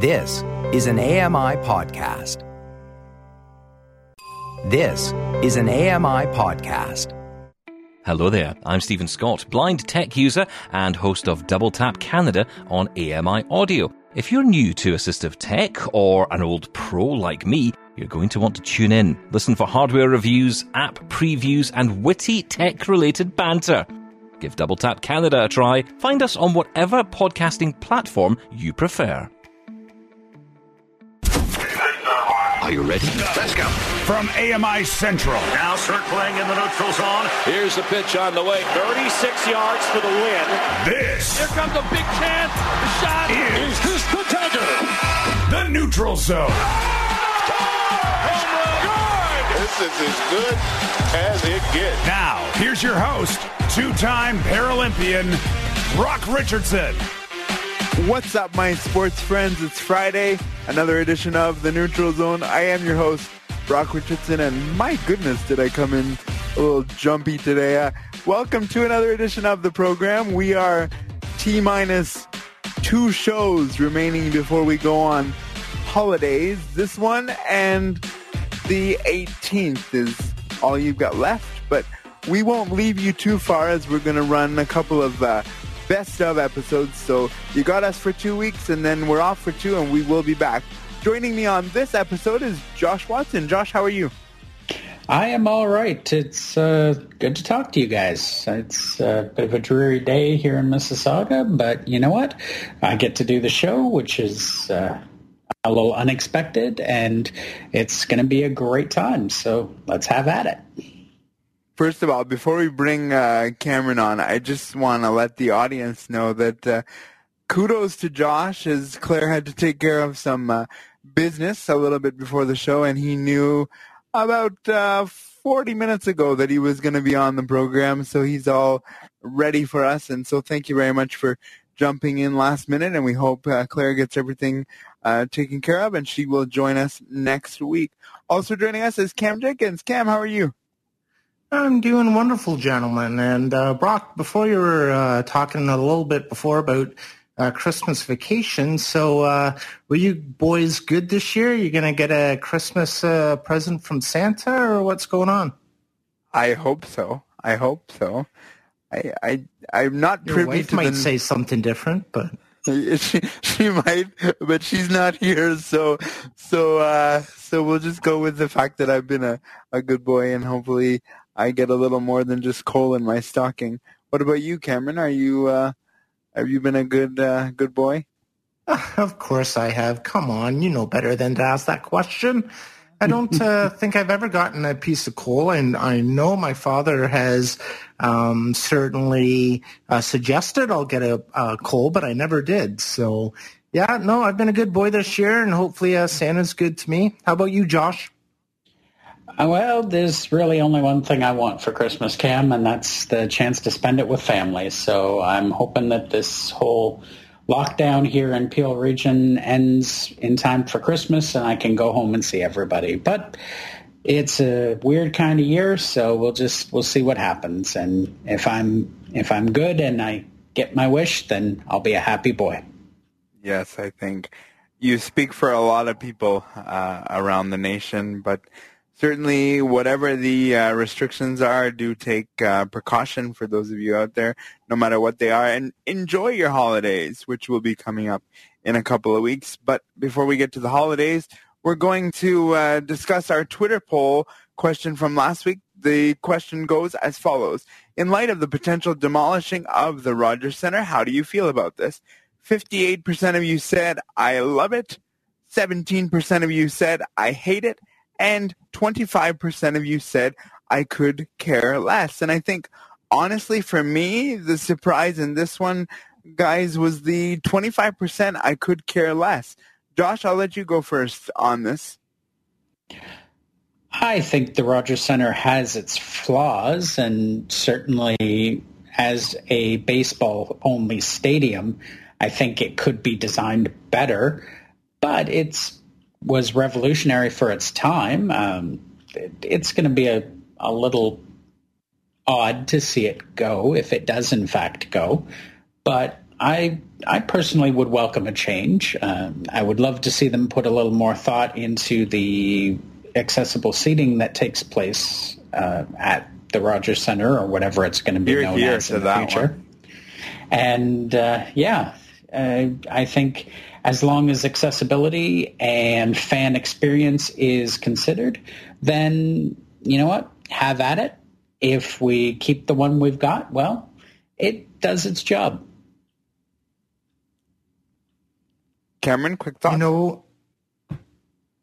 This is an AMI podcast. This is an AMI podcast. Hello there, I'm Stephen Scott, blind tech user and host of Double Tap Canada on AMI Audio. If you're new to assistive tech or an old pro like me, you're going to want to tune in. Listen for hardware reviews, app previews, and witty tech related banter. Give Double Tap Canada a try. Find us on whatever podcasting platform you prefer. Are you ready? Let's go. From AMI Central. Now circling in the neutral zone. Here's the pitch on the way. 36 yards for the win. This Here comes a big chance. The shot is is this the Tiger. the neutral zone. This is as good as it gets. Now, here's your host, two-time Paralympian, Brock Richardson. What's up, my sports friends? It's Friday, another edition of the Neutral Zone. I am your host, Brock Richardson, and my goodness, did I come in a little jumpy today. Uh, welcome to another edition of the program. We are T minus two shows remaining before we go on holidays. This one and the 18th is all you've got left, but we won't leave you too far as we're going to run a couple of uh, best of episodes. So you got us for two weeks and then we're off for two and we will be back. Joining me on this episode is Josh Watson. Josh, how are you? I am all right. It's uh, good to talk to you guys. It's a bit of a dreary day here in Mississauga, but you know what? I get to do the show, which is uh, a little unexpected, and it's going to be a great time. So let's have at it. First of all, before we bring uh, Cameron on, I just want to let the audience know that uh, kudos to Josh as Claire had to take care of some uh, business a little bit before the show, and he knew about uh, 40 minutes ago that he was going to be on the program, so he's all ready for us. And so thank you very much for jumping in last minute, and we hope uh, Claire gets everything uh, taken care of, and she will join us next week. Also joining us is Cam Jenkins. Cam, how are you? I'm doing wonderful, gentlemen. And uh, Brock, before you were uh, talking a little bit before about uh, Christmas vacation, so uh, were you boys good this year? You going to get a Christmas uh, present from Santa, or what's going on? I hope so. I hope so. I I I'm not Your privy wife to might the say something different, but she she might, but she's not here. So so uh, so we'll just go with the fact that I've been a, a good boy, and hopefully I get a little more than just coal in my stocking. What about you, Cameron? Are you uh, have you been a good uh, good boy? of course I have. Come on, you know better than to ask that question. I don't uh, think I've ever gotten a piece of coal, and I know my father has um, certainly uh, suggested I'll get a, a coal, but I never did. So, yeah, no, I've been a good boy this year, and hopefully uh, Santa's good to me. How about you, Josh? Uh, Well, there's really only one thing I want for Christmas, Cam, and that's the chance to spend it with family. So I'm hoping that this whole lockdown here in Peel region ends in time for Christmas and I can go home and see everybody. But it's a weird kind of year, so we'll just we'll see what happens. And if I'm if I'm good and I get my wish, then I'll be a happy boy. Yes, I think you speak for a lot of people uh, around the nation, but certainly whatever the uh, restrictions are, do take uh, precaution for those of you out there, no matter what they are, and enjoy your holidays, which will be coming up in a couple of weeks. But before we get to the holidays, we're going to uh, discuss our Twitter poll question from last week. The question goes as follows. In light of the potential demolishing of the Rogers Center, how do you feel about this? 58% of you said, I love it. 17% of you said, I hate it. And 25% of you said, I could care less. And I think, honestly, for me, the surprise in this one, guys, was the 25% I could care less. Josh, I'll let you go first on this. I think the Rogers Center has its flaws, and certainly as a baseball-only stadium, I think it could be designed better. But it's was revolutionary for its time. Um, it, it's going to be a, a little odd to see it go if it does in fact go. But I I personally would welcome a change. Um, I would love to see them put a little more thought into the accessible seating that takes place uh, at the Rogers Center or whatever it's going to be You're known as in the future. one. And uh, yeah, uh, I think as long as accessibility and fan experience is considered, then you know what? Have at it. If we keep the one we've got, well, it does its job. Cameron, quick thought. You know,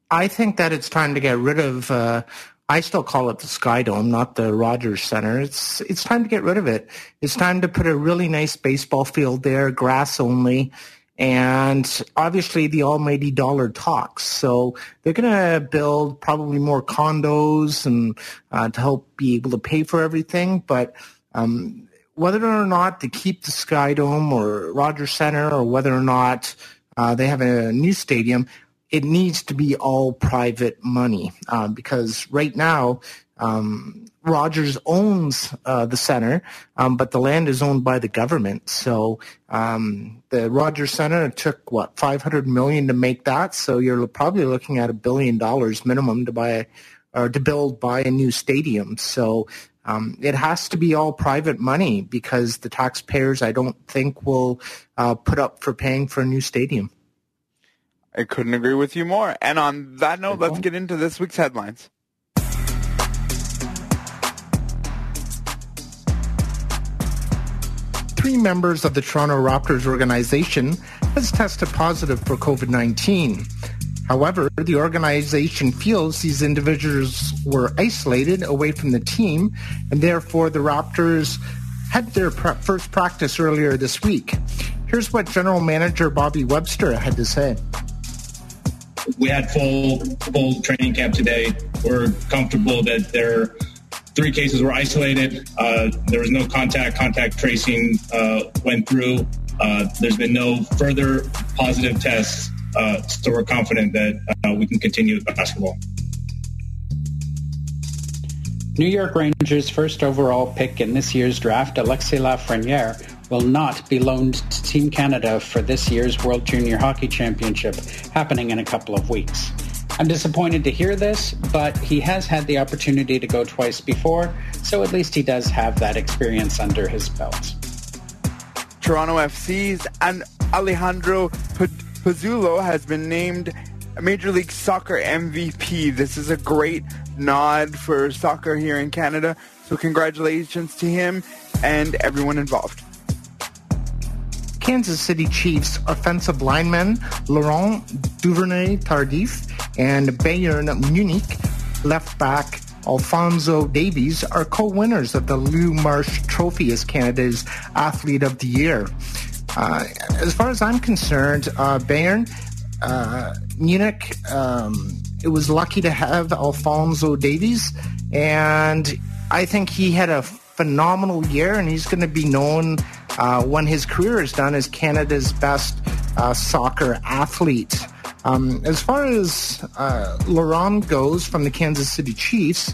I think that it's time to get rid of. Uh, I still call it the Sky Dome, not the Rogers Center. It's it's time to get rid of it. It's time to put a really nice baseball field there, grass only, and obviously the almighty dollar talks. So they're going to build probably more condos and uh, to help be able to pay for everything. But um, whether or not to keep the Sky Dome or Rogers Center, or whether or not uh, they have a new stadium, it needs to be all private money uh, because right now um, Rogers owns uh, the center, um, but the land is owned by the government. So um, the Rogers Center took what 500 million to make that. So you're probably looking at a billion dollars minimum to buy or to build buy a new stadium. So um, it has to be all private money because the taxpayers, I don't think, will uh, put up for paying for a new stadium. I couldn't agree with you more. And on that note, let's get into this week's headlines. Three members of the Toronto Raptors organization has tested positive for COVID-19. However, the organization feels these individuals were isolated away from the team, and therefore the Raptors had their pr- first practice earlier this week. Here's what General Manager Bobby Webster had to say. We had full full training camp today. We're comfortable that there three cases were isolated. Uh, there was no contact. Contact tracing uh, went through. Uh, there's been no further positive tests, uh, so we're confident that uh, we can continue with basketball. New York Rangers' first overall pick in this year's draft, Alexis Lafreniere, will not be loaned to Team Canada for this year's World Junior Hockey Championship, happening in a couple of weeks. I'm disappointed to hear this, but he has had the opportunity to go twice before, so at least he does have that experience under his belt. Toronto FC's and Alejandro P- Pozuelo has been named Major League Soccer MVP. This is a great nod for soccer here in Canada, so congratulations to him and everyone involved. Kansas City Chiefs offensive lineman Laurent Duvernay-Tardif and Bayern Munich left back Alfonso Davies are co-winners of the Lou Marsh Trophy as Canada's Athlete of the Year. Uh, as far as I'm concerned, uh, Bayern uh, Munich, um, it was lucky to have Alfonso Davies, and I think he had a phenomenal year, and he's going to be known uh, when his career is done as Canada's best uh, soccer athlete. Um, as far as uh, Laurent goes from the Kansas City Chiefs,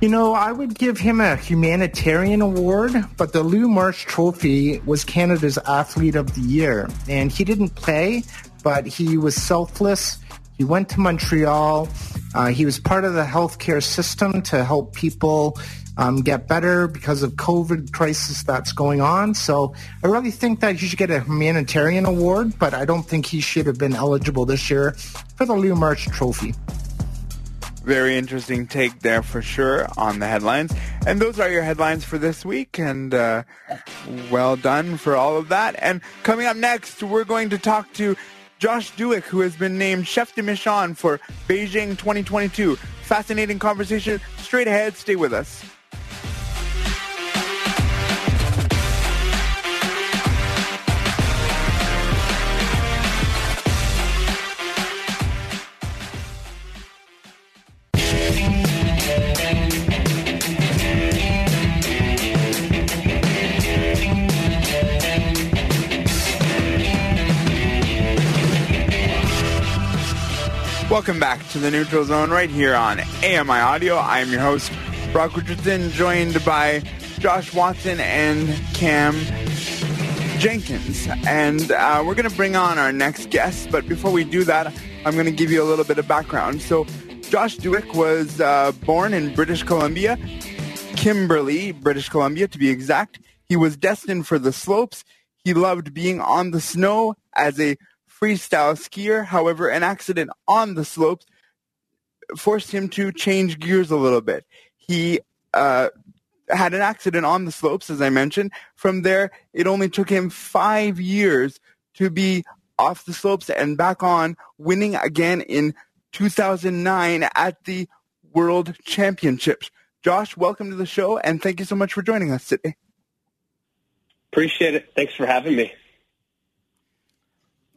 you know, I would give him a humanitarian award, but the Lou Marsh Trophy was Canada's Athlete of the Year. And he didn't play, but he was selfless. He went to Montreal. Uh, he was part of the healthcare system to help people um, get better because of COVID crisis that's going on. So I really think that he should get a humanitarian award, but I don't think he should have been eligible this year for the Lou Marsh Trophy. Very interesting take there for sure on the headlines. And those are your headlines for this week. And uh, well done for all of that. And coming up next, we're going to talk to Josh Dueck, who has been named Chef de Mission for Beijing 2022. Fascinating conversation straight ahead. Stay with us. Welcome back to the Neutral Zone right here on AMI Audio. I am your host, Brock Richardson, joined by Josh Watson and Cam Jenkins. And uh, we're going to bring on our next guest. But before we do that, I'm going to give you a little bit of background. So Josh Dueck was uh, born in British Columbia, Kimberley, British Columbia to be exact. He was destined for the slopes. He loved being on the snow as a freestyle skier. However, an accident on the slopes forced him to change gears a little bit. He uh, had an accident on the slopes, as I mentioned. From there, it only took him five years to be off the slopes and back on, winning again in 2009 at the World Championships. Josh, welcome to the show, and thank you so much for joining us today. Appreciate it. Thanks for having me.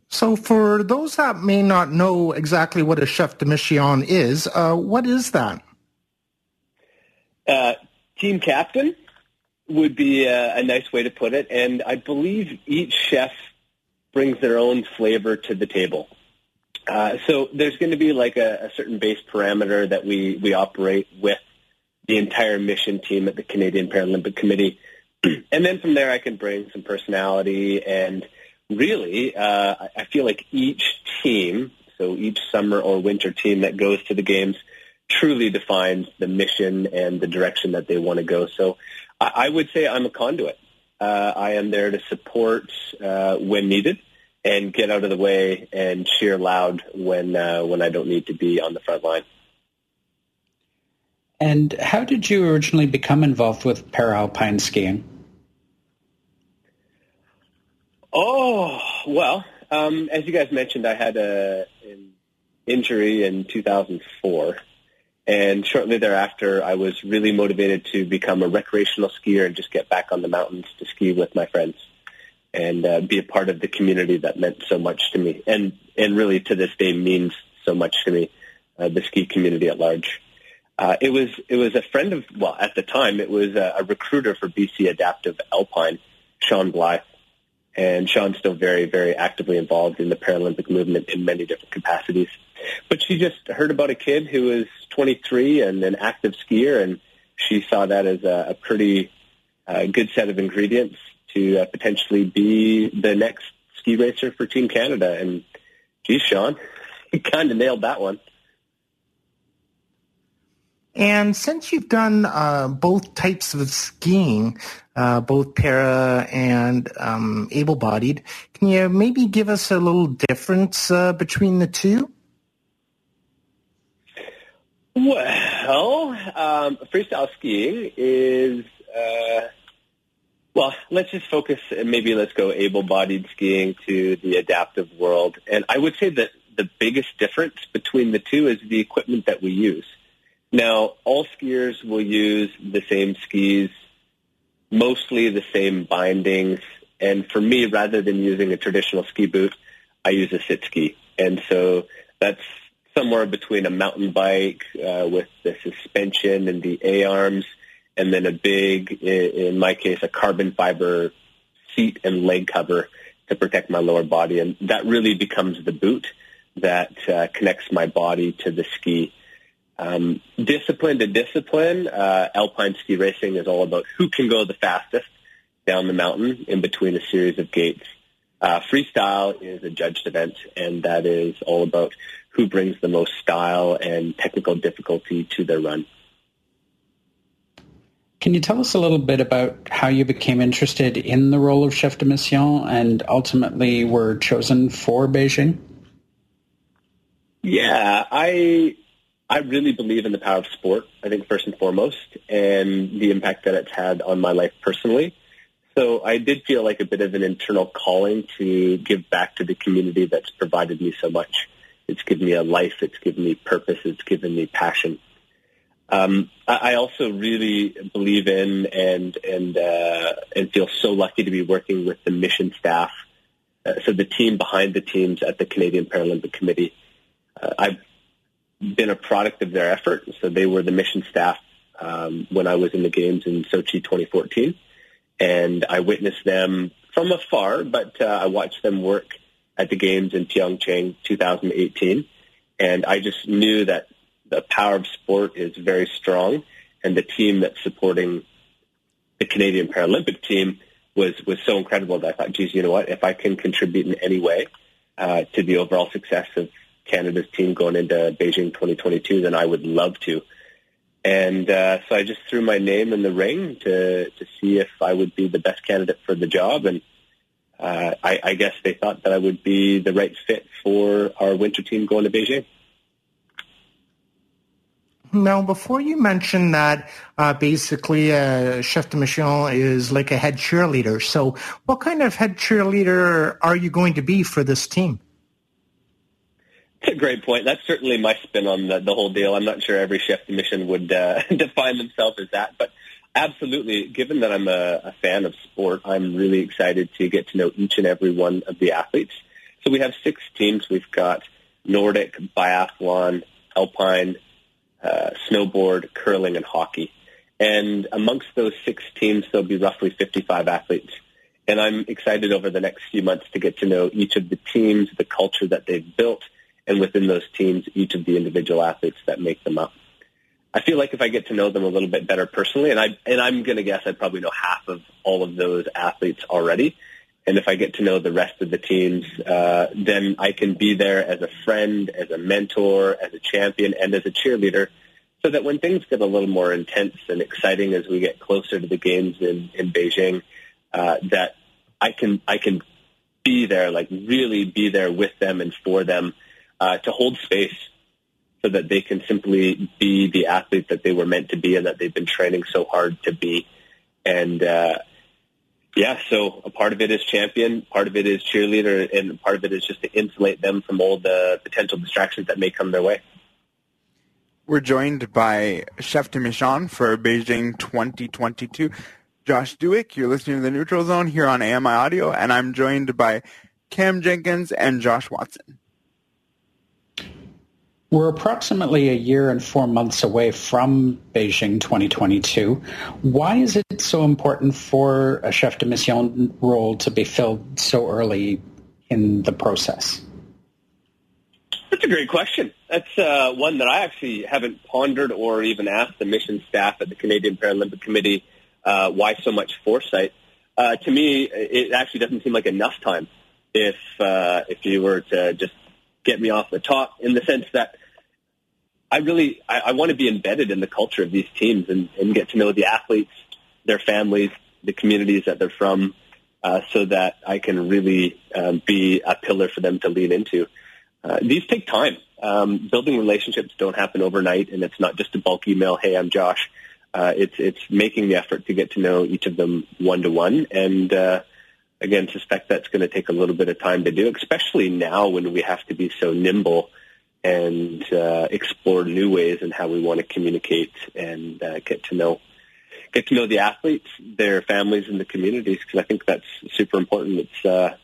So, for those that may not know exactly what a chef de mission is, uh, what is that? Uh, team captain would be a, a, nice way to put it, and I believe each chef brings their own flavor to the table. Uh, so there's going to be like a, a, certain base parameter that we, we operate with the entire mission team at the Canadian Paralympic Committee. and then from there I can bring some personality and really uh, I feel like each team, so each summer or winter team that goes to the games truly defines the mission and the direction that they want to go. So I, I would say I'm a conduit. Uh, I am there to support uh, when needed and get out of the way and cheer loud when uh, when I don't need to be on the front line. And how did you originally become involved with para-alpine skiing? Oh, well, um, as you guys mentioned, I had a, an injury in 2004. And shortly thereafter, I was really motivated to become a recreational skier and just get back on the mountains to ski with my friends and uh, be a part of the community that meant so much to me, and and really to this day means so much to me, uh, the ski community at large. Uh, it was it was a friend of well at the time it was a, a recruiter for BC Adaptive Alpine, Sean Blythe, and Sean's still very very actively involved in the Paralympic movement in many different capacities. But she just heard about a kid who was 23 and an active skier, and she saw that as a, a pretty uh, good set of ingredients to uh, potentially be the next ski racer for Team Canada. And geez, Sean, you kind of nailed that one. And since you've done uh, both types of skiing, uh, both para and um, able-bodied, can you maybe give us a little difference uh, between the two? Well, um, freestyle skiing is uh, well, let's just focus and maybe let's go able-bodied skiing to the adaptive world. And I would say that the biggest difference between the two is the equipment that we use. Now, all skiers will use the same skis, mostly the same bindings. And for me, rather than using a traditional ski boot, I use a sit ski. And so that's somewhere between a mountain bike uh, with the suspension and the A-arms and then a big, in my case, a carbon fiber seat and leg cover to protect my lower body. And that really becomes the boot that uh, connects my body to the ski. Um, discipline to discipline, uh, alpine ski racing is all about who can go the fastest down the mountain in between a series of gates. Uh, freestyle is a judged event, and that is all about who brings the most style and technical difficulty to their run. Can you tell us a little bit about how you became interested in the role of chef de mission and ultimately were chosen for Beijing? Yeah, I I really believe in the power of sport. I think first and foremost, and the impact that it's had on my life personally. So I did feel like a bit of an internal calling to give back to the community that's provided me so much. It's given me a life. It's given me purpose. It's given me passion. Um, I also really believe in and and uh, and feel so lucky to be working with the mission staff. Uh, so the team behind the teams at the Canadian Paralympic Committee. Uh, I've been a product of their effort. So they were the mission staff um, when I was in the games in Sochi 2014, and I witnessed them from afar, but uh, I watched them work at the games in Pyeongchang 2018, and I just knew that the power of sport is very strong, and the team that's supporting the Canadian Paralympic team was was so incredible that I thought, geez, you know what? If I can contribute in any way uh, to the overall success of Canada's team going into Beijing 2022, then I would love to. And uh, so I just threw my name in the ring to to see if I would be the best candidate for the job, and uh, I, I guess they thought that I would be the right fit for our winter team going to Beijing. Now, before you mention that, uh, basically, uh, chef de mission is like a head cheerleader. So, what kind of head cheerleader are you going to be for this team? It's a great point. That's certainly my spin on the, the whole deal. I'm not sure every chef de mission would uh, define themselves as that, but absolutely. Given that I'm a, a fan of sport, I'm really excited to get to know each and every one of the athletes. So we have six teams. We've got Nordic, biathlon, alpine, uh, snowboard, curling, and hockey. And amongst those six teams, there'll be roughly 55 athletes. And I'm excited over the next few months to get to know each of the teams, the culture that they've built, and within those teams, each of the individual athletes that make them up. I feel like if I get to know them a little bit better personally, and I and I'm going to guess I probably know half of all of those athletes already, and if I get to know the rest of the teams, uh, then I can be there as a friend, as a mentor, as a champion, and as a cheerleader, so that when things get a little more intense and exciting as we get closer to the games in, in Beijing, uh, that I can I can be there, like really be there with them and for them, uh, to hold space, so that they can simply be the athlete that they were meant to be and that they've been training so hard to be, and. Uh, yeah, so a part of it is champion, part of it is cheerleader, and part of it is just to insulate them from all the potential distractions that may come their way. We're joined by Chef de Mission for Beijing 2022, Josh Dueck. You're listening to the Neutral Zone here on AMI Audio, and I'm joined by Cam Jenkins and Josh Watson. We're approximately a year and four months away from Beijing 2022. Why is it so important for a chef de mission role to be filled so early in the process? That's a great question. That's uh, one that I actually haven't pondered or even asked the mission staff at the Canadian Paralympic Committee uh, why so much foresight. Uh, to me, it actually doesn't seem like enough time if uh, if you were to just get me off the top in the sense that I really I, I want to be embedded in the culture of these teams and, and get to know the athletes, their families, the communities that they're from, uh, so that I can really um, be a pillar for them to lean into. Uh, these take time. Um, building relationships don't happen overnight, and it's not just a bulk email. Hey, I'm Josh. Uh, it's it's making the effort to get to know each of them one to one, and uh, again, suspect that's going to take a little bit of time to do, especially now when we have to be so nimble and uh, explore new ways in how we want to communicate and uh, get to know get to know the athletes, their families, and the communities. Because I think that's super important. It's uh,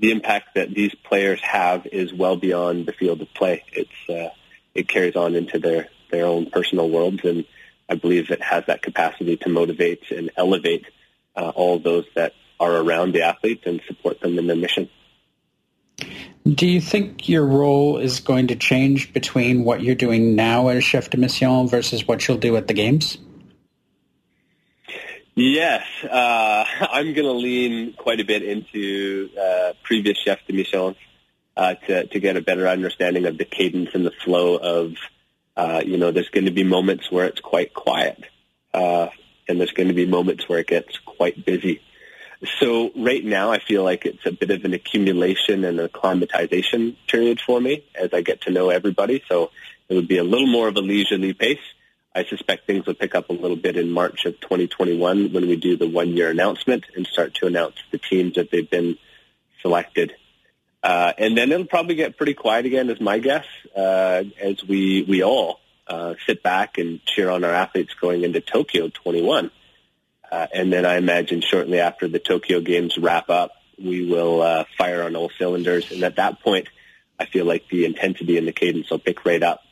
the impact that these players have is well beyond the field of play. It's uh, it carries on into their their own personal worlds, and I believe it has that capacity to motivate and elevate uh, all those that are around the athletes and support them in their mission. Do you think your role is going to change between what you're doing now as chef de mission versus what you'll do at the games? Yes, uh, I'm going to lean quite a bit into uh, previous chef de mission uh, to to get a better understanding of the cadence and the flow of. Uh, you know, there's going to be moments where it's quite quiet, uh, and there's going to be moments where it gets quite busy. So right now, I feel like it's a bit of an accumulation and acclimatization period for me as I get to know everybody. So it would be a little more of a leisurely pace. I suspect things will pick up a little bit in March of 2021 when we do the one-year announcement and start to announce the teams that they've been selected. Uh, and then it'll probably get pretty quiet again, is my guess, uh, as we we all uh, sit back and cheer on our athletes going into Tokyo 21. Uh, and then I imagine shortly after the Tokyo Games wrap up, we will uh, fire on all cylinders. And at that point, I feel like the intensity and the cadence will pick right up.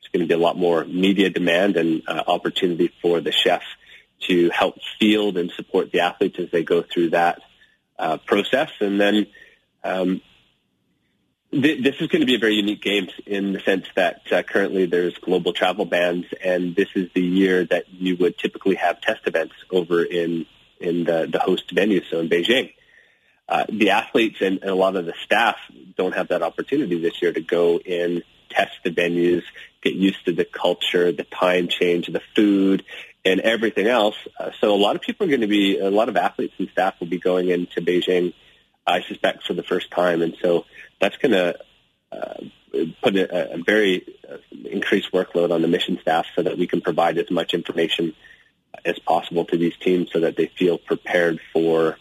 It's going to be a lot more media demand and uh, opportunity for the chef to help field and support the athletes as they go through that uh, process. And then um, th- this is going to be a very unique game in the sense that uh, currently there's global travel bans, and this is the year that you would typically have test events over in in the, the host venue, so in Beijing. Uh, the athletes and, and a lot of the staff don't have that opportunity this year to go in, test the venues, get used to the culture, the time change, the food, and everything else. Uh, so a lot of people are going to be, a lot of athletes and staff will be going into Beijing, I suspect, for the first time. And so that's going to uh, put a, a very uh, increased workload on the mission staff so that we can provide as much information as possible to these teams so that they feel prepared for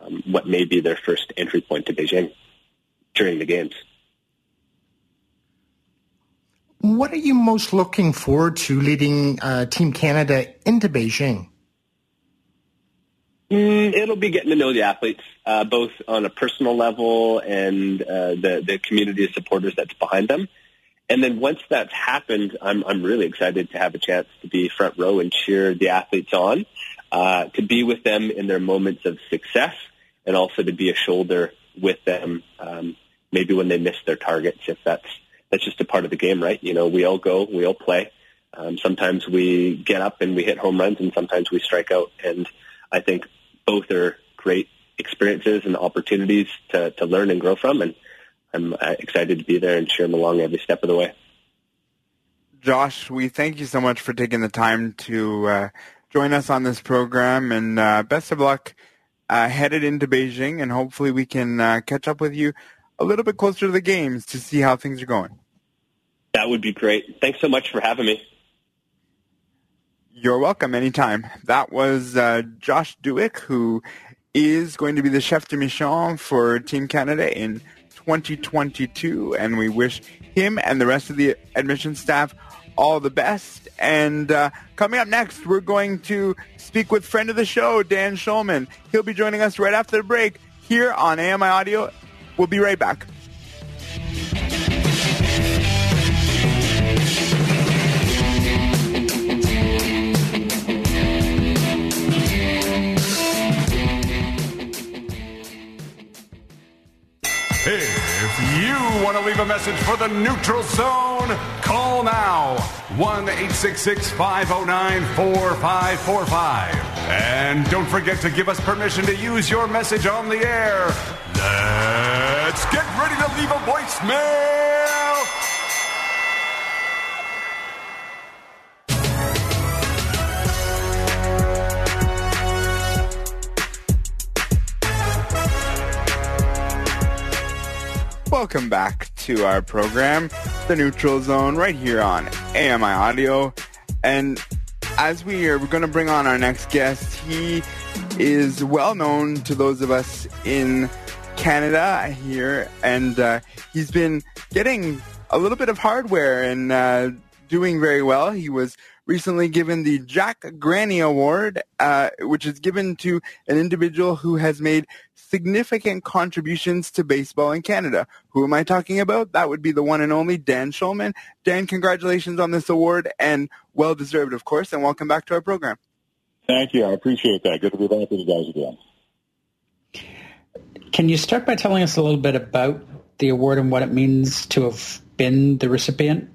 um, what may be their first entry point to Beijing during the games. What are you most looking forward to leading uh, Team Canada into Beijing? Mm, it'll be getting to know the athletes, uh, both on a personal level and uh, the the community of supporters that's behind them. And then once that's happened, I'm I'm really excited to have a chance to be front row and cheer the athletes on, uh, to be with them in their moments of success, and also to be a shoulder with them, um, maybe when they miss their targets, if that's that's just a part of the game, right? You know, we all go, we all play. Um, sometimes we get up and we hit home runs, and sometimes we strike out. And I think both are great experiences and opportunities to, to learn and grow from. And I'm uh, excited to be there and cheer them along every step of the way. Josh, we thank you so much for taking the time to uh, join us on this program, and uh, best of luck uh, headed into Beijing, and hopefully we can uh, catch up with you a little bit closer to the games to see how things are going. That would be great. Thanks so much for having me. You're welcome anytime. That was uh, Josh Dueck, who is going to be the chef de mission for Team Canada in 2022, and we wish him and the rest of the admission staff all the best. And uh, coming up next, we're going to speak with friend of the show, Dan Shulman. He'll be joining us right after the break here on AMI Audio. We'll be right back. Message for the neutral zone, call now 1 866 509 4545. And don't forget to give us permission to use your message on the air. Let's get ready to leave a voicemail. Welcome back to our program, The Neutral Zone, right here on AMI Audio. And as we are going to bring on our next guest, he is well known to those of us in Canada here, and uh, he's been getting a little bit of hardware and uh, doing very well. He was recently given the Jack Graney Award, uh, which is given to an individual who has made significant contributions to baseball in Canada. Who am I talking about? That would be the one and only Dan Shulman. Dan, congratulations on this award and well deserved, of course, and welcome back to our program. Thank you. I appreciate that. Good to be back with you guys again. Can you start by telling us a little bit about the award and what it means to have been the recipient?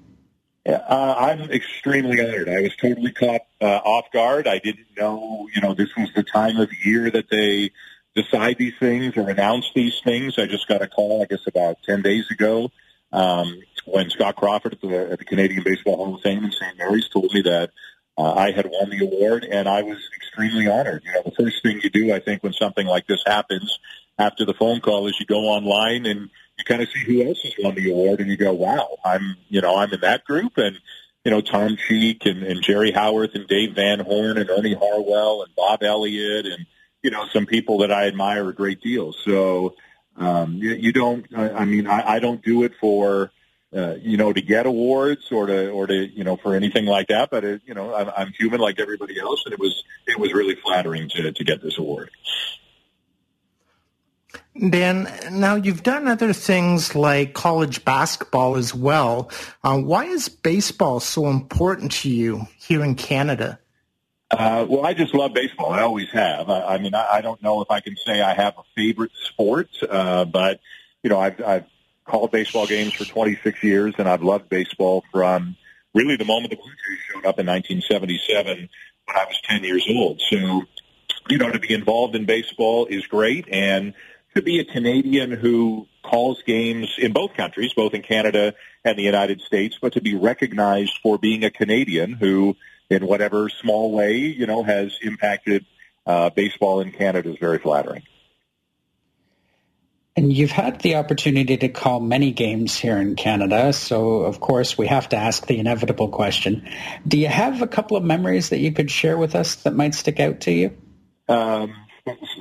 Uh, I'm extremely honored. I was totally caught uh, off guard. I didn't know, you know, this was the time of year that they decide these things or announce these things. I just got a call, I guess, about 10 days ago um, when Scott Crawford at the, at the Canadian Baseball Hall of Fame in St. Mary's told me that uh, I had won the award, and I was extremely honored. You know, the first thing you do, I think, when something like this happens after the phone call is you go online and you kind of see who else has won the award, and you go, "Wow, I'm, you know, I'm in that group." And you know, Tom Cheek and, and Jerry Howarth and Dave Van Horne and Ernie Harwell and Bob Elliott and you know, some people that I admire a great deal. So, um, you, you don't, I mean, I, I don't do it for, uh, you know, to get awards or to, or to, you know, for anything like that. But, it, you know, I'm, I'm human like everybody else. And it was, it was really flattering to, to get this award. Dan, now you've done other things like college basketball as well. Uh, why is baseball so important to you here in Canada? Uh, well, I just love baseball. I always have. I, I mean, I, I don't know if I can say I have a favorite sport, uh, but you know, I've, I've called baseball games for 26 years, and I've loved baseball from really the moment the Blue Jays showed up in 1977 when I was 10 years old. So you know, to be involved in baseball is great, and to be a Canadian who calls games in both countries, both in Canada and the United States, but to be recognized for being a Canadian who, in whatever small way, you know, has impacted uh, baseball in Canada is very flattering. And you've had the opportunity to call many games here in Canada, so of course we have to ask the inevitable question. Do you have a couple of memories that you could share with us that might stick out to you? Um,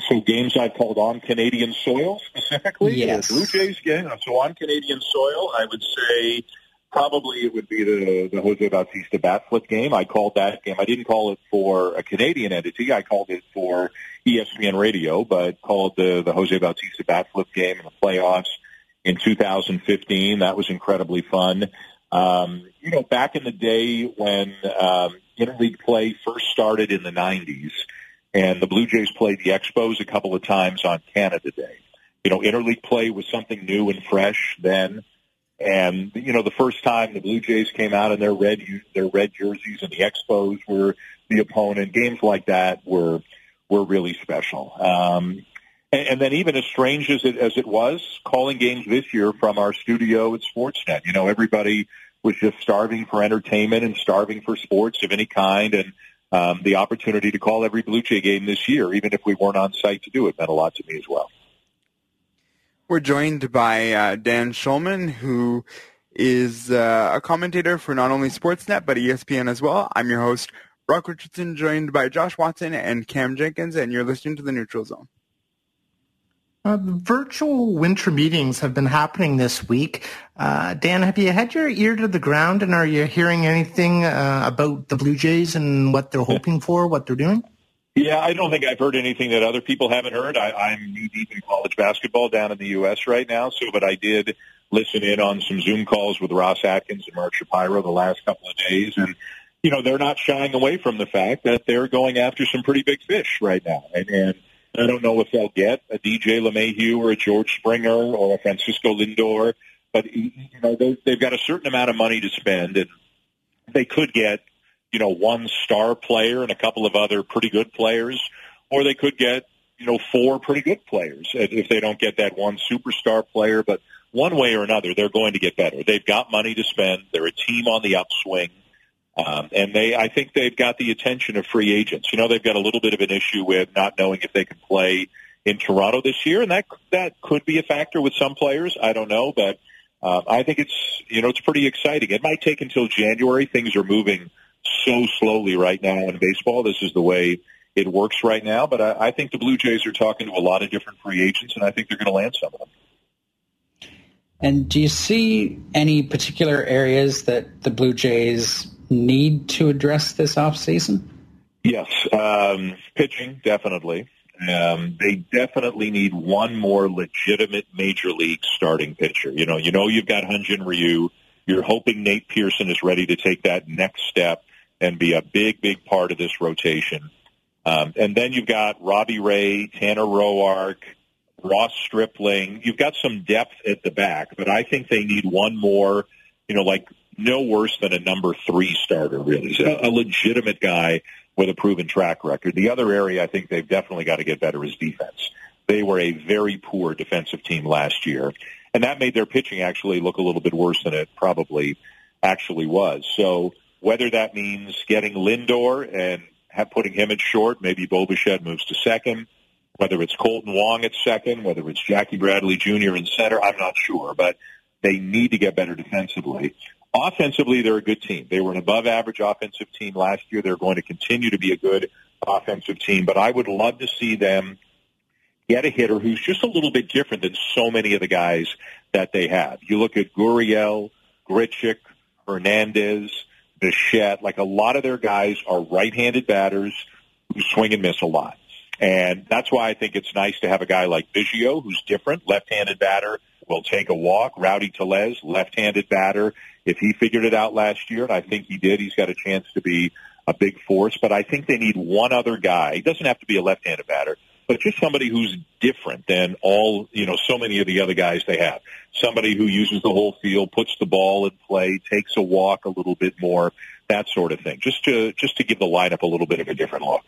so games I've called on Canadian soil specifically? Yes. Blue Jays game? So on Canadian soil, I would say probably it would be the, the Jose Bautista bat flip game. I called that game. I didn't call it for a Canadian entity. I called it for ESPN Radio, but called the, the Jose Bautista bat flip game in the playoffs in 2015. That was incredibly fun. Um, you know, back in the day when um, interleague play first started in the 90s, and the Blue Jays played the Expos a couple of times on Canada Day. You know, interleague play was something new and fresh then. And you know, the first time the Blue Jays came out in their red their red jerseys and the Expos were the opponent, games like that were were really special. Um, and, and then even as strange as it as it was, calling games this year from our studio at Sportsnet, you know, everybody was just starving for entertainment and starving for sports of any kind, and um, the opportunity to call every Blue Jay game this year, even if we weren't on site to do it, meant a lot to me as well. We're joined by uh, Dan Shulman, who is uh, a commentator for not only Sportsnet but ESPN as well. I'm your host, Brock Richardson, joined by Josh Watson and Cam Jenkins, and you're listening to the Neutral Zone. Uh, virtual winter meetings have been happening this week. Uh, Dan, have you had your ear to the ground, and are you hearing anything uh, about the Blue Jays and what they're hoping for, what they're doing? Yeah, I don't think I've heard anything that other people haven't heard. I, I'm knee deep in college basketball down in the U.S. right now, so but I did listen in on some Zoom calls with Ross Atkins and Mark Shapiro the last couple of days, and you know they're not shying away from the fact that they're going after some pretty big fish right now, and, and I don't know if they'll get a DJ LeMahieu or a George Springer or a Francisco Lindor, but you know they've got a certain amount of money to spend, and they could get you know, one star player and a couple of other pretty good players, or they could get, you know, four pretty good players if they don't get that one superstar player. But one way or another, they're going to get better. They've got money to spend. They're a team on the upswing. Um, and they, I think they've got the attention of free agents. You know, they've got a little bit of an issue with not knowing if they can play in Toronto this year, and that that could be a factor with some players. I don't know, but uh, I think it's you know it's pretty exciting. It might take until January. Things are moving so slowly right now in baseball. This is the way it works right now. But I, I think the Blue Jays are talking to a lot of different free agents, and I think they're going to land some of them. And do you see any particular areas that the Blue Jays need to address this offseason? Yes, um, pitching definitely. Um, they definitely need one more legitimate major league starting pitcher. You know, you know you've got Hyun-Jin Ryu. You're hoping Nate Pearson is ready to take that next step and be a big, big part of this rotation. Um, and then you've got Robbie Ray, Tanner Roark, Ross Stripling. You've got some depth at the back, but I think they need one more, you know, like no worse than a number three starter, really. A, a legitimate guy with a proven track record. The other area I think they've definitely got to get better is defense. They were a very poor defensive team last year, and that made their pitching actually look a little bit worse than it probably actually was. So whether that means getting Lindor and have, putting him at short, maybe Bo moves to second, whether it's Kolten Wong at second, whether it's Jackie Bradley Jr. in center, I'm not sure, but they need to get better defensively. Offensively, they're a good team. They were an above average offensive team last year. They're going to continue to be a good offensive team, but I would love to see them get a hitter who's just a little bit different than so many of the guys that they have. You look at Gurriel, Grichuk, Hernandez, Bichette, like a lot of their guys are right-handed batters who swing and miss a lot. And that's why I think it's nice to have a guy like Biggio, who's different, left-handed batter, will take a walk. Rowdy Tellez, left-handed batter. If he figured it out last year, and I think he did, he's got a chance to be a big force. But I think they need one other guy. He doesn't have to be a left-handed batter, but just somebody who's different than all, you know, so many of the other guys they have. Somebody who uses the whole field, puts the ball in play, takes a walk a little bit more, that sort of thing. Just to just to give the lineup a little bit of a different look.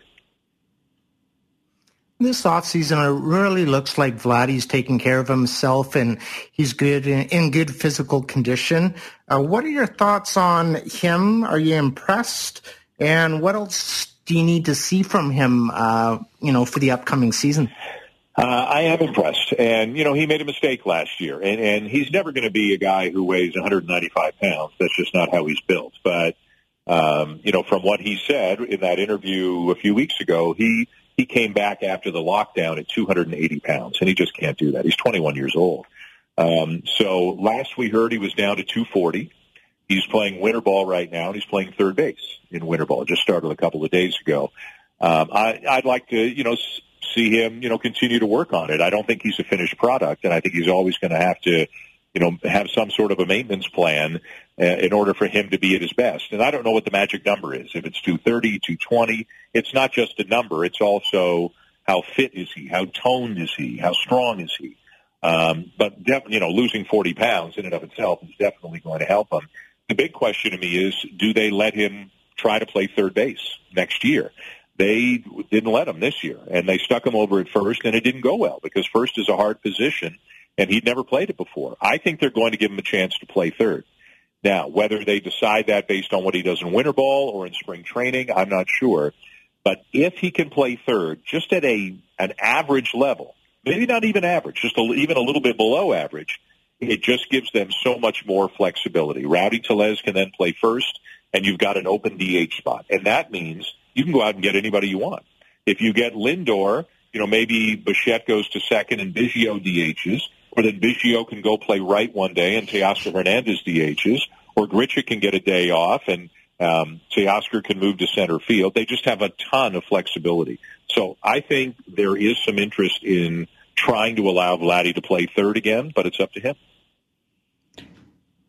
This offseason, it really looks like Vladdy's taking care of himself and he's good in, in good physical condition. Uh, what are your thoughts on him? Are you impressed? And what else do you need to see from him, uh, you know, for the upcoming season? Uh, I am impressed. And, you know, he made a mistake last year. And, and he's never going to be a guy who weighs 195 pounds. That's just not how he's built. But, um, you know, from what he said in that interview a few weeks ago, he, he came back after the lockdown at 280 pounds. And he just can't do that. He's 21 years old. Um, so last we heard he was down to 240. He's playing winter ball right now, and he's playing third base in winter ball. Just started a couple of days ago. Um, I, I'd like to, you know, see him, you know, continue to work on it. I don't think he's a finished product, and I think he's always going to have to, you know, have some sort of a maintenance plan uh, in order for him to be at his best. And I don't know what the magic number is. If it's 230, 220, it's not just a number. It's also how fit is he? How toned is he? How strong is he? Um, but def- you know, losing 40 pounds in and of itself is definitely going to help him. The big question to me is, do they let him try to play third base next year? They didn't let him this year, and they stuck him over at first, and it didn't go well because first is a hard position, and he'd never played it before. I think they're going to give him a chance to play third. Now, whether they decide that based on what he does in winter ball or in spring training, I'm not sure. But if he can play third, just at a an average level, maybe not even average, just a, even a little bit below average, it just gives them so much more flexibility. Rowdy Tellez can then play first, and you've got an open DH spot, and that means you can go out and get anybody you want. If you get Lindor, you know maybe Bichette goes to second and Biggio DHs, or then Biggio can go play right one day and Teoscar Hernandez DHs, or Grichuk can get a day off and um, Teoscar can move to center field. They just have a ton of flexibility. So I think there is some interest in trying to allow Vladdy to play third again, but it's up to him.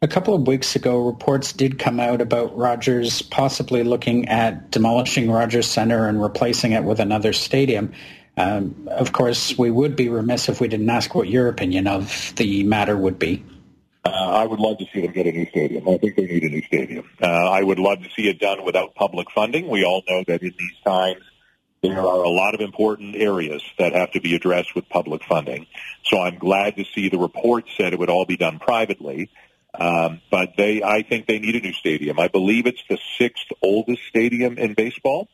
A couple of weeks ago, reports did come out about Rogers possibly looking at demolishing Rogers Centre and replacing it with another stadium. Um, of course, we would be remiss if we didn't ask what your opinion of the matter would be. Uh, I would love to see them get a new stadium. I think they need a new stadium. Uh, I would love to see it done without public funding. We all know that in these times, there are a lot of important areas that have to be addressed with public funding. So I'm glad to see the report said it would all be done privately. Um, but they, I think they need a new stadium. I believe it's the sixth oldest stadium in baseball.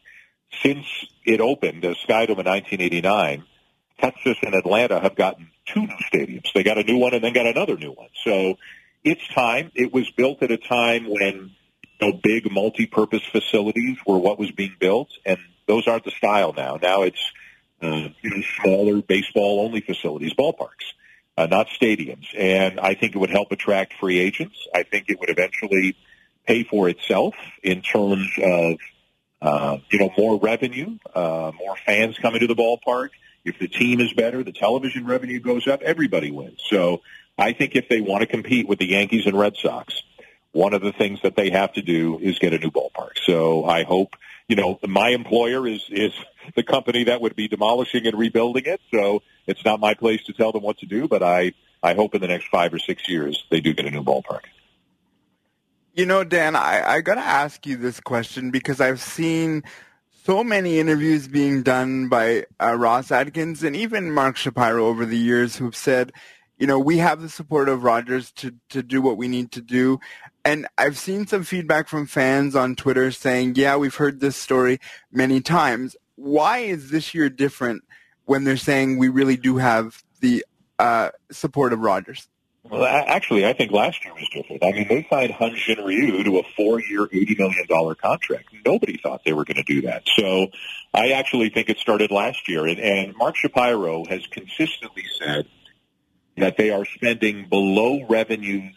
Since it opened, as Skydome in 1989, Texas and Atlanta have gotten two new stadiums. They got a new one and then got another new one. So it's time. It was built at a time when you big multi-purpose facilities were what was being built, and those aren't the style now. Now it's uh, you know, smaller baseball-only facilities, ballparks, uh, not stadiums. And I think it would help attract free agents. I think it would eventually pay for itself in terms of uh, you know more revenue, uh, more fans coming to the ballpark. If the team is better, the television revenue goes up. Everybody wins. So I think if they want to compete with the Yankees and Red Sox, one of the things that they have to do is get a new ballpark. So I hope, you know, my employer is, is the company that would be demolishing and rebuilding it. So it's not my place to tell them what to do, but I, I hope in the next five or six years they do get a new ballpark. You know, Dan, I, I got to ask you this question because I've seen so many interviews being done by uh, Ross Atkins and even Mark Shapiro over the years who've said, you know, we have the support of Rogers to, to do what we need to do. And I've seen some feedback from fans on Twitter saying, yeah, we've heard this story many times. Why is this year different when they're saying we really do have the uh, support of Rogers? Well, actually, I think last year was different. I mean, they signed Hyun Jin Ryu to a four-year, $80 million contract. Nobody thought they were going to do that. So I actually think it started last year. And, and Mark Shapiro has consistently said that they are spending below revenues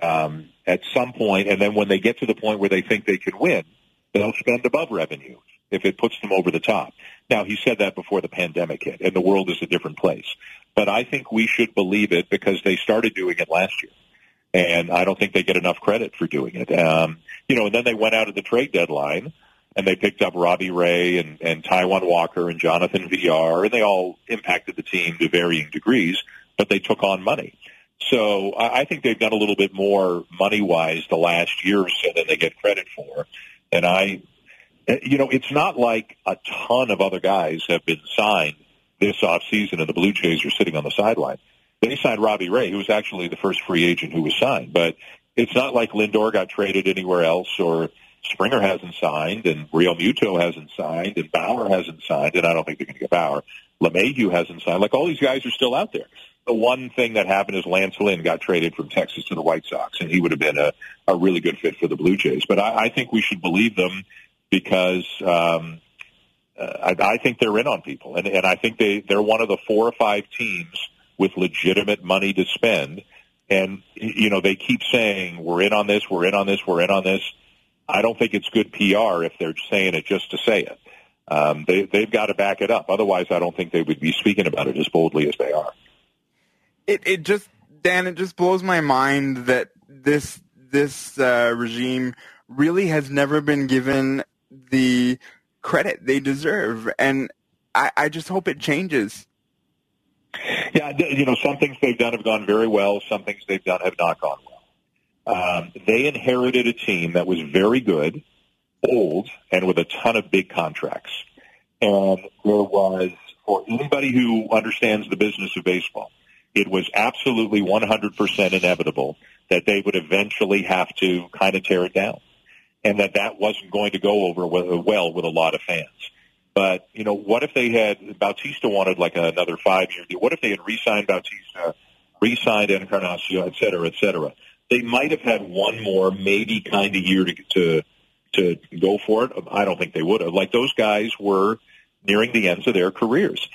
um, at some point, and then when they get to the point where they think they can win, they'll spend above revenue if it puts them over the top. Now, he said that before the pandemic hit, and the world is a different place. But I think we should believe it because they started doing it last year. And I don't think they get enough credit for doing it. Um, you know, and then they went out at the trade deadline and they picked up Robbie Ray and, and Taijuan Walker and Jonathan Villar, and they all impacted the team to varying degrees, but they took on money. So I, I think they've done a little bit more money-wise the last year or so than they get credit for. And I, you know, it's not like a ton of other guys have been signed this offseason, and the Blue Jays are sitting on the sideline. They signed Robbie Ray, who was actually the first free agent who was signed. But it's not like Lindor got traded anywhere else or Springer hasn't signed and Realmuto hasn't signed and Bauer hasn't signed, and I don't think they're going to get Bauer. LeMahieu hasn't signed. Like all these guys are still out there. The one thing that happened is Lance Lynn got traded from Texas to the White Sox, and he would have been a, a really good fit for the Blue Jays. But I, I think we should believe them because um, uh, I, I think they're in on people, and, and I think they they're one of the four or five teams with legitimate money to spend. And you know they keep saying we're in on this, we're in on this, we're in on this. I don't think it's good PR if they're saying it just to say it. Um, they, they've got to back it up. Otherwise, I don't think they would be speaking about it as boldly as they are. It it just Dan, it just blows my mind that this this uh, regime really has never been given the credit they deserve, and I, I just hope it changes. Yeah, you know, some things they've done have gone very well. Some things they've done have not gone well. Um, they inherited a team that was very good, old, and with a ton of big contracts. And there was, for anybody who understands the business of baseball, it was absolutely 100% inevitable that they would eventually have to kind of tear it down and that that wasn't going to go over well with a lot of fans. But, you know, what if they had, Bautista wanted like another five-year deal. What if they had re-signed Bautista, re-signed Encarnacion, et cetera, et cetera? They might have had one more, maybe kind of year to, to, to go for it. I don't think they would have. Like those guys were nearing the ends of their careers.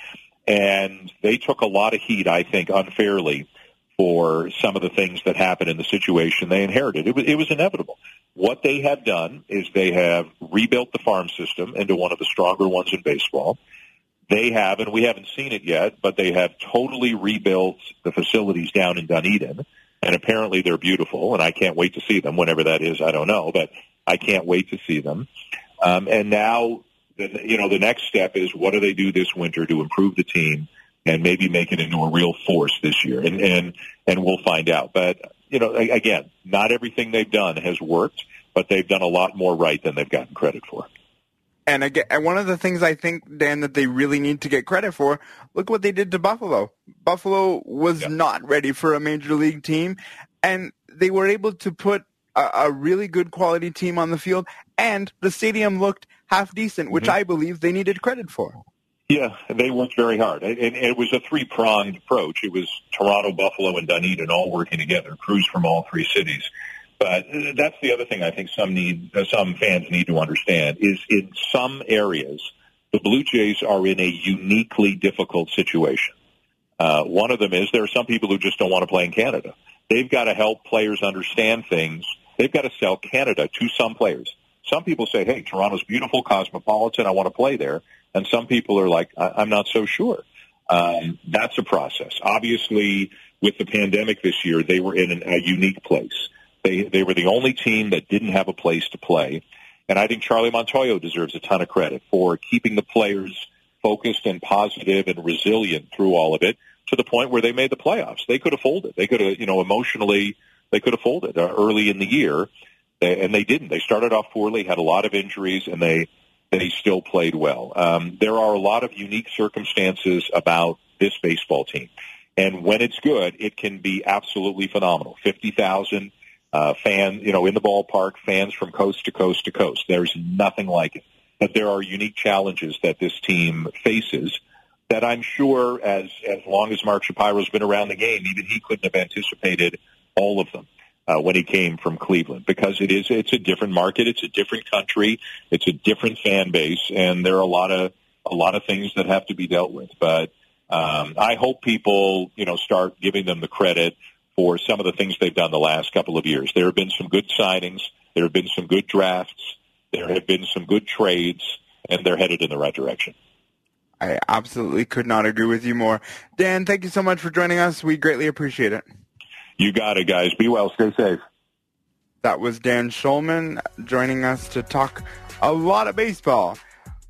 And they took a lot of heat, I think, unfairly for some of the things that happened in the situation they inherited. It was, it was inevitable. What they have done is they have rebuilt the farm system into one of the stronger ones in baseball. They have, and we haven't seen it yet, but they have totally rebuilt the facilities down in Dunedin, and apparently they're beautiful, and I can't wait to see them. Whenever that is, I don't know, but I can't wait to see them. Um, and now the, you know, the next step is what do they do this winter to improve the team and maybe make it into a real force this year? And, and, and we'll find out. But, you know, again, not everything they've done has worked, but they've done a lot more right than they've gotten credit for. And again, and one of the things I think, Dan, that they really need to get credit for, look what they did to Buffalo. Buffalo was not ready for a major league team, and they were able to put a, a, really good quality team on the field, and the stadium looked half decent, which mm-hmm. I believe they needed credit for. Yeah, they worked very hard. And it was a three-pronged approach. It was Toronto, Buffalo, and Dunedin all working together, crews from all three cities. But that's the other thing I think some need, some fans need to understand is in some areas, the Blue Jays are in a uniquely difficult situation. Uh, one of them is there are some people who just don't want to play in Canada. They've got to help players understand things. They've got to sell Canada to some players. Some people say, hey, Toronto's beautiful, cosmopolitan, I want to play there. And some people are like, I- am not so sure. Um, that's a process. Obviously, with the pandemic this year, they were in an, a unique place. They, they were the only team that didn't have a place to play. And I think Charlie Montoyo deserves a ton of credit for keeping the players focused and positive and resilient through all of it to the point where they made the playoffs. They could have folded. They could have, you know, emotionally, they could have folded uh, early in the year and they didn't. They started off poorly, had a lot of injuries, and they they still played well. Um, there are a lot of unique circumstances about this baseball team, and when it's good, it can be absolutely phenomenal. Fifty thousand uh, fans, you know, in the ballpark, fans from coast to coast to coast. There's nothing like it. But there are unique challenges that this team faces that I'm sure, as as long as Mark Shapiro's been around the game, even he couldn't have anticipated all of them uh, when he came from Cleveland because it is it's a different market, it's a different country, it's a different fan base, and there are a lot of a lot of things that have to be dealt with. But um, I hope people you know start giving them the credit for some of the things they've done the last couple of years. There have been some good signings, there have been some good drafts, there have been some good trades, and they're headed in the right direction. I absolutely could not agree with you more. Dan, thank you so much for joining us. We greatly appreciate it. You got it, guys. Be well. Stay safe. That was Dan Shulman joining us to talk a lot of baseball.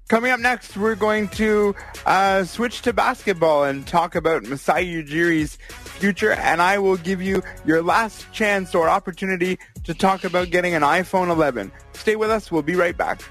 Coming up next, we're going to uh, switch to basketball and talk about Masai Ujiri's future, and I will give you your last chance or opportunity to talk about getting an iPhone 11. Stay with us. We'll be right back.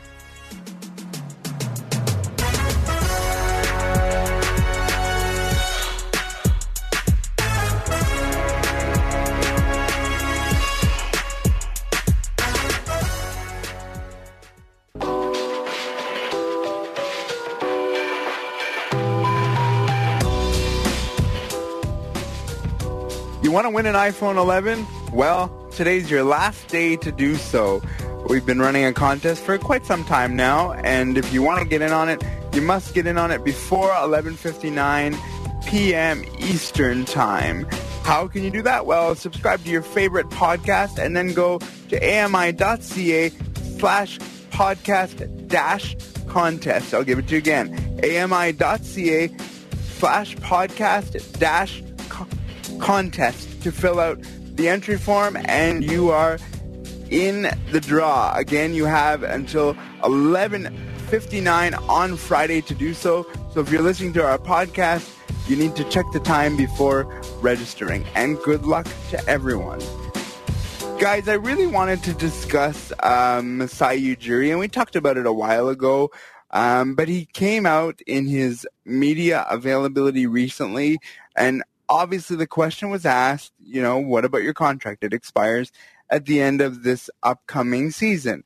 You want to win an iPhone 11? Well, today's your last day to do so. We've been running a contest for quite some time now, and if you want to get in on it, you must get in on it before 11:59 p.m. Eastern Time. How can you do that? Well, subscribe to your favorite podcast and then go to ami.ca slash podcast dash contest. I'll give it to you again. ami.ca slash podcast dash contest to fill out the entry form and you are in the draw. Again, you have until 11.59 on Friday to do so. So if you're listening to our podcast, you need to check the time before registering. And good luck to everyone. Guys, I really wanted to discuss um, Masai Ujiri, and we talked about it a while ago. Um, but he came out in his media availability recently, and obviously the question was asked, you know, what about your contract? It expires at the end of this upcoming season.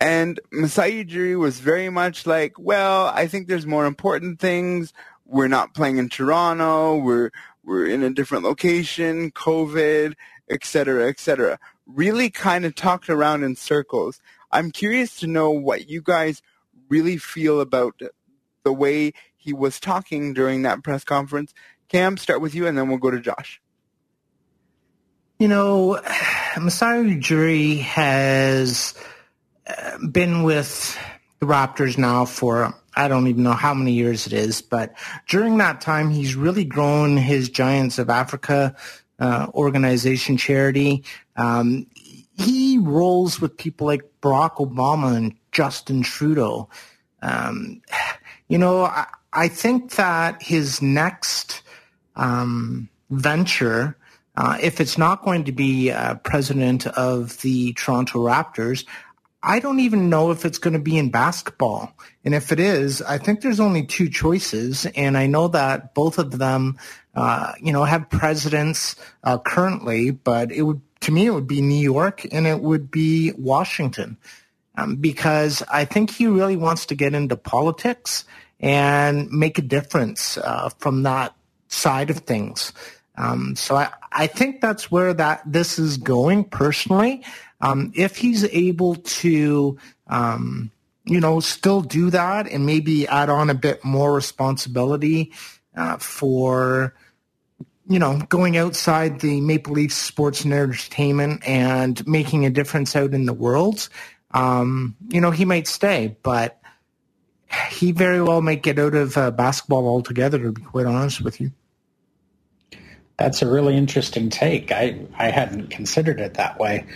And Masai Ujiri was very much like, well, I think there's more important things. We're not playing in Toronto. We're we're in a different location, COVID, et cetera, et cetera. Really kind of talked around in circles. I'm curious to know what you guys really feel about the way he was talking during that press conference Cam, start with you, and then we'll go to Josh. You know, Masai Ujiri has uh, been with the Raptors now for I don't even know how many years it is, but during that time, he's really grown his Giants of Africa uh, organization charity. Um, he rolls with people like Barack Obama and Justin Trudeau. Um, you know, I, I think that his next um, venture, uh, if it's not going to be uh, president of the Toronto Raptors, I don't even know if it's going to be in basketball. And if it is, I think there's only two choices. And I know that both of them, uh, you know, have presidents uh, currently, but it would, to me, it would be New York and it would be Washington. Um, because I think he really wants to get into politics and make a difference uh, from that side of things. Um, so I, I think that's where that this is going personally. Um, if he's able to, um, you know, still do that and maybe add on a bit more responsibility uh, for, you know, going outside the Maple Leaf sports and entertainment and making a difference out in the world, um, you know, he might stay. But he very well might get out of uh, basketball altogether, to be quite honest with you. That's a really interesting take. I, I hadn't considered it that way.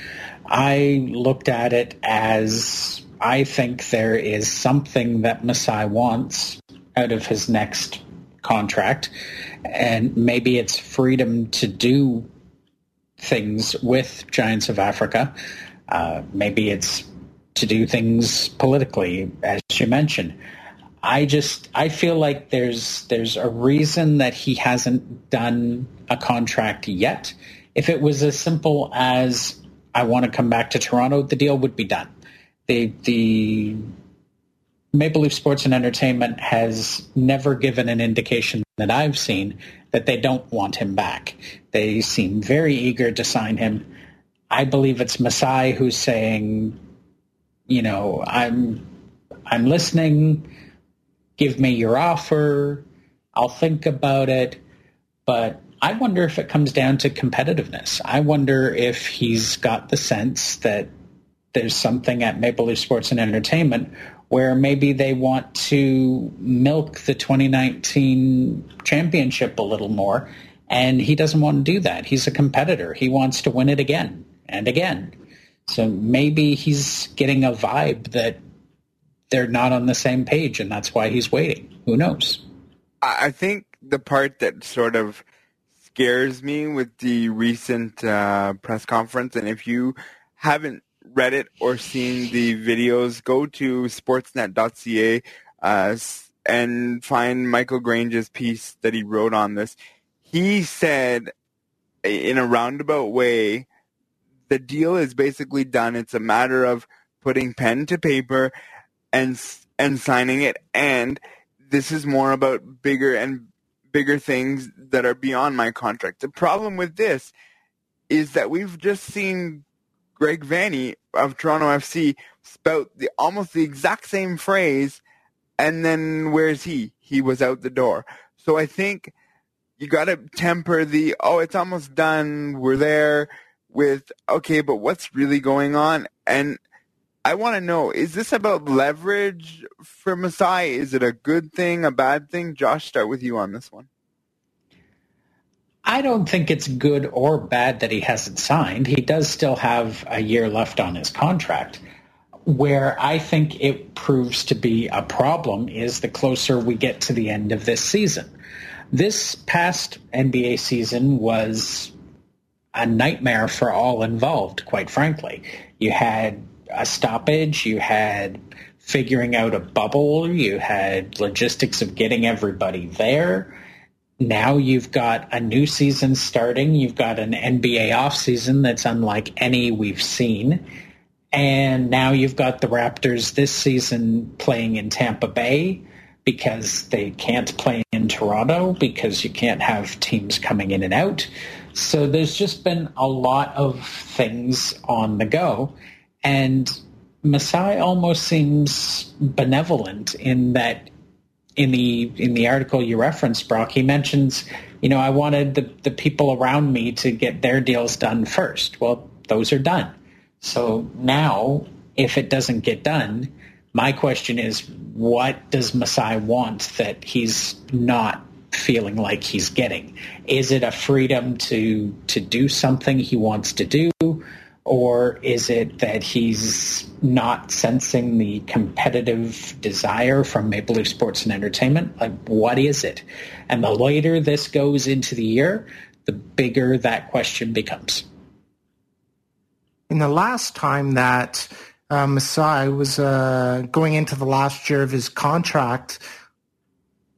I looked at it as I think there is something that Masai wants out of his next contract, and maybe it's freedom to do things with Giants of Africa. Uh, maybe it's to do things politically, as you mentioned. I just I feel like there's there's a reason that he hasn't done a contract yet. If it was as simple as I want to come back to Toronto, the deal would be done. The the Maple Leaf Sports and Entertainment has never given an indication that I've seen that they don't want him back. They seem very eager to sign him. I believe it's Masai who's saying, you know, I'm I'm listening give me your offer. I'll think about it. But I wonder if it comes down to competitiveness. I wonder if he's got the sense that there's something at Maple Leaf Sports and Entertainment where maybe they want to milk the 2019 championship a little more. And he doesn't want to do that. He's a competitor. He wants to win it again and again. So maybe he's getting a vibe that they're not on the same page, and that's why he's waiting. Who knows? I think the part that sort of scares me with the recent uh, press conference, and if you haven't read it or seen the videos, go to sportsnet.ca uh, and find Michael Grange's piece that he wrote on this. He said, in a roundabout way, the deal is basically done. It's a matter of putting pen to paper and and signing it and this is more about bigger and bigger things that are beyond my contract. The problem with this is that we've just seen Greg Vanney of Toronto FC spout the almost the exact same phrase, and then where's he? He was out the door. So I think you got to temper the oh, it's almost done. We're there with okay, but what's really going on? And I want to know: is this about leverage for Masai? Is it a good thing, a bad thing? Josh, start with you on this one. I don't think it's good or bad that he hasn't signed. He does still have a year left on his contract. Where I think it proves to be a problem is the closer we get to the end of this season. This past NBA season was a nightmare for all involved, quite frankly. You had a stoppage, you had figuring out a bubble, you had logistics of getting everybody there. Now you've got a new season starting. You've got an NBA offseason that's unlike any we've seen. And now you've got the Raptors this season playing in Tampa Bay because they can't play in Toronto because you can't have teams coming in and out. So there's just been a lot of things on the go. And Masai almost seems benevolent in that in the in the article you referenced, Brock, he mentions, you know, I wanted the, the people around me to get their deals done first. Well, those are done. So now, if it doesn't get done, my question is, what does Masai want that he's not feeling like he's getting? Is it a freedom to to do something he wants to do? Or is it that he's not sensing the competitive desire from Maple Leaf Sports and Entertainment? Like, what is it? And the later this goes into the year, the bigger that question becomes. In the last time that uh, Masai was uh, going into the last year of his contract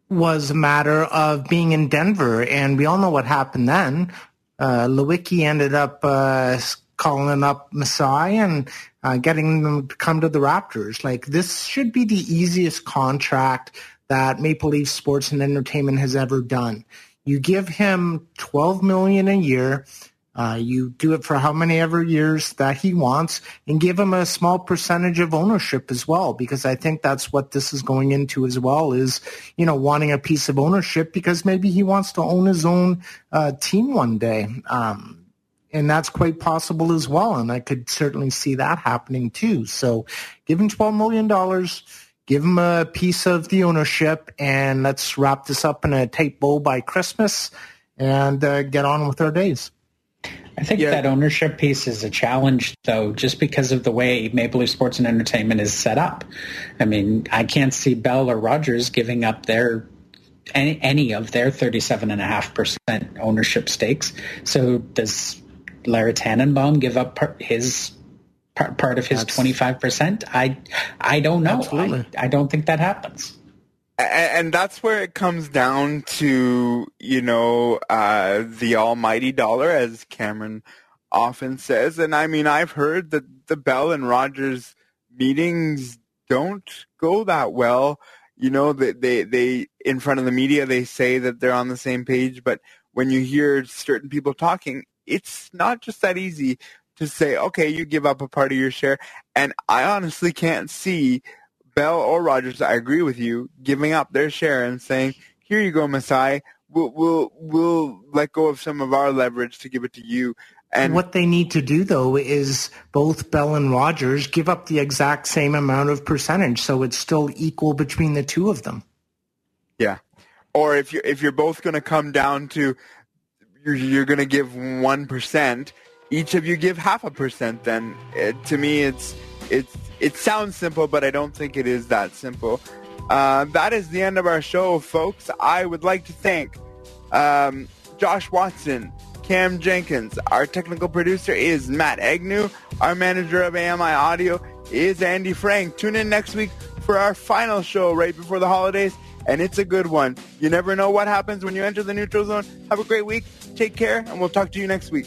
was a matter of being in Denver, and we all know what happened then. Uh, Leiweke ended up uh, calling up Masai and uh, getting them to come to the Raptors. Like this should be the easiest contract that Maple Leaf Sports and Entertainment has ever done. You give him 12 million a year. Uh, you do it for how many ever years that he wants and give him a small percentage of ownership as well because I think that's what this is going into as well is, you know, wanting a piece of ownership because maybe he wants to own his own uh, team one day. Um, and that's quite possible as well. And I could certainly see that happening too. So give him $12 million, give him a piece of the ownership, and let's wrap this up in a tight bow by Christmas and uh, get on with our days. I think yeah. that ownership piece is a challenge, though, just because of the way Maple Leaf Sports and Entertainment is set up. I mean, I can't see Bell or Rogers giving up their any, any of their 37.5% ownership stakes. So does Larry Tannenbaum give up part, his part, part of his twenty five percent? I I don't know. I, I don't think that happens. And that's where it comes down to, you know, uh, the almighty dollar, as Cameron often says. And I mean, I've heard that the Bell and Rogers meetings don't go that well. You know, they, they, they, in front of the media, they say that they're on the same page, but when you hear certain people talking, it's not just that easy to say, okay, you give up a part of your share. And I honestly can't see Bell or Rogers, I agree with you, giving up their share and saying, here you go, Masai. We'll, we'll, we'll let go of some of our leverage to give it to you. And what they need to do though is both Bell and Rogers give up the exact same amount of percentage, so it's still equal between the two of them. Yeah, or if you if you're both going to come down to you're, you're going to give 1%, each of you give half a percent then. It, to me, it's, it's, it sounds simple, but I don't think it is that simple. Uh, that is the end of our show, folks. I would like to thank um, Josh Watson, Cam Jenkins. Our technical producer is Matt Agnew. Our manager of AMI Audio is Andy Frank. Tune in next week for our final show right before the holidays and it's a good one. You never know what happens when you enter the neutral zone. Have a great week. Take care, and we'll talk to you next week.